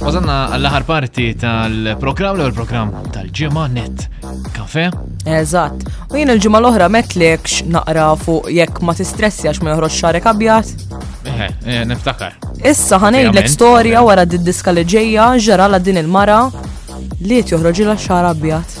Wasanna għall-aħar parti tal-program l program tal-ġimma net kafe. Eżatt. U jien il-ġimma l-oħra metlekx naqra fuq jekk ma tistressjax ma joħroġ xarek abjad. Eħe, eh, niftakar. Issa ħanejdlek storja wara d diska li ġejja ġara din il-mara li joħroġilha xar abjad.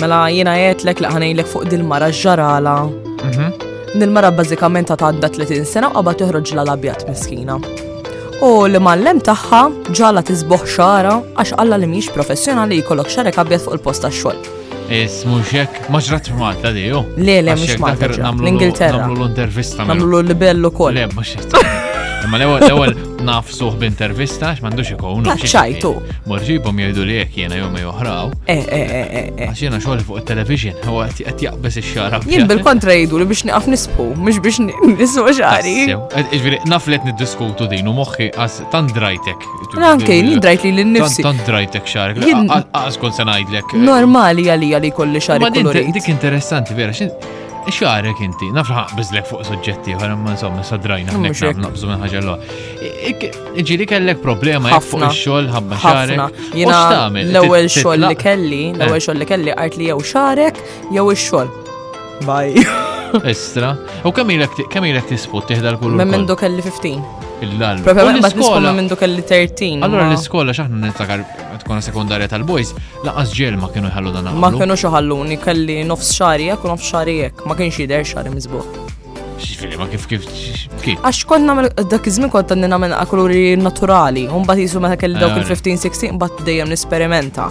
Mela jiena għetlek li ħanejlek fuq dil-mara ġarala. Mhm. Dil-mara bażikament ta' għadda 30 sena u qabad toħroġ l abjad miskina. U li mallem tagħha ġala tisboħ xara għax alla li mhix professjonali jkollok xarek abjad fuq il-post tax-xogħol. Is, mux jek, maġrat f'Malta di, jo? Le, le, mux Malta. L-Ingilterra. Namlu l-intervista. Namlu l-libellu kol. Le, mux Imma l-ewel, l-ewel naf suħ b'intervista, x'mandux ikun. Taċċajtu. Morġibom jgħidu li jek jena jom joħraw. Eh, eh, eh, eh, eh. Għax jena xogħol fuq il-television, u għet jaqbes ix-xara. Jien bil-kontra jgħidu li biex niqaf nisbu, mux biex nisbu xari. Iġviri, naf li qed niddiskutu din u moħħi għas tandrajtek. Anke, jien drajt li l-nifsi. Tant drajtek xarek, għas kol sanajdlek. Normali għalija li kolli xarek. Ma dik interessanti vera, xin xarek inti, naf bizlek fuq soġġetti, għal ma insomma, sadrajna nek nabżu minn ħagġa l Ġili kellek problema jek fuq xol, ħabba xarek. Jina l-ewel xol li kelli, l-ewel eh. xol li kelli, għart li jew xarek, jew xol. Baj. Istra. U kemm ilek kemm ilek tisfut tieħda l-kulur? Mem minn dok kelli 15. Il-lall. Proprio minn dok minn dok kelli 13. Allora l-iskola x'aħna niftakar tkun sekundarja tal-boys, laqas ġel ma kienu jħallu dan Ma kienu xaħalluni kelli nofs xari jekk u nofs xari jekk, ma kienx jidher xari miżbuħ. Xifili, ma kif kif kif. Għax kont namel dak iż-żmien kont għandna nagħmel kuluri naturali, u mbagħad jisu meta kelli dawk eh. il-15-16 mbagħad dejjem nisperimenta.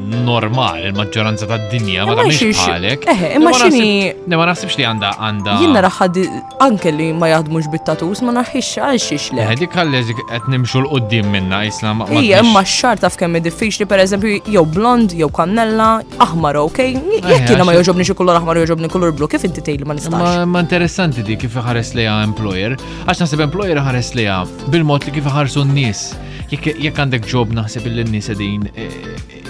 normal, il-maġġoranza ta' dinja ma tagħmilx bħalek. Eħe, imma xini. Ne ma naħsibx li għandha għandha. Jien naraħħad anke li ma jaħdmux bit-tatus ma naħħix għal xiex le. Eħe, dik għalleż qed nimxu l qudiem minna isla ma. Ija, imma x-xar taf kemm diffiċli pereżempju jew blond jew kannella aħmar ok. Jekk jiena ma joġobni xi kulur aħmar joġobni kulur blu kif inti tgħid ma nistax. Ma interessanti di kif ħares lejha employer, għax naħseb employer ħares lejha bil-mod li kif ħarsu n-nies. Jekk għandek ġob naħseb li n-nies qegħdin e, e,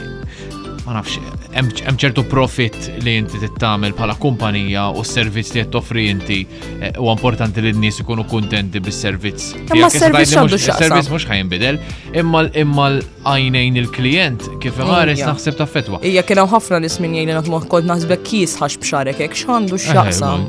ma nafx, hemm ċertu profit li inti tittamel bħala kumpanija u s-servizz li qed toffri inti e, u importanti li n-nies ikunu kuntenti bis-servizz. Imma s-servizz għandu Servizz mhux ħajinbidel, imma imma għajnejn il-klijent kif iħares naħseb ta' fetwa. Ija kien hawn ħafna nies min jgħidilna kmod kont naħsbek kies ħax b'xarek hekk x'għandu x'jaqsam.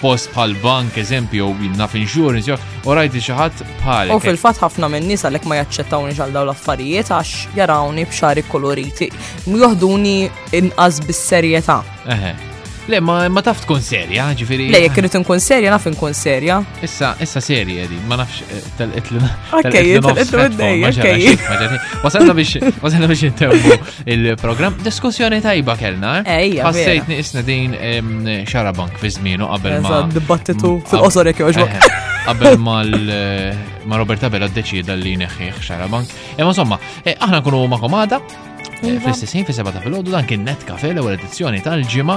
post bħal bank, eżempju, jew naf insurance, jew u rajt xi ħadd bħal. U fil-fatt ħafna minn nies għalhekk ma jaċċettawni għal dawn l-affarijiet għax jarawni b'xari koloriti. Joħduni inqas bis-serjetà. Le, ma, ma taf tkun serja, ġifiri. Le, jek rrit nkun serja, naf nkun serja. Issa, issa serja di, ma nafx eh, tal-itlina. Ok, tal-itlina d-dej, ok. Wasalna biex, wasalna biex intewu. il-program. Diskussjoni tajba kellna. Eh? Ejja. Ħassejt nisna din xarabank fi żmienu qabel ma. Dibattitu fil-qosor jekk joġbok. Eh, eh, qabel mal ma Robert Abela deċida li neħħieħ xarabank. Imma insomma, aħna nkunu ma' komada. Fl-istessin fi sebata fil-ħodu dan kien net kafe l-ewwel edizzjoni tal-ġimgħa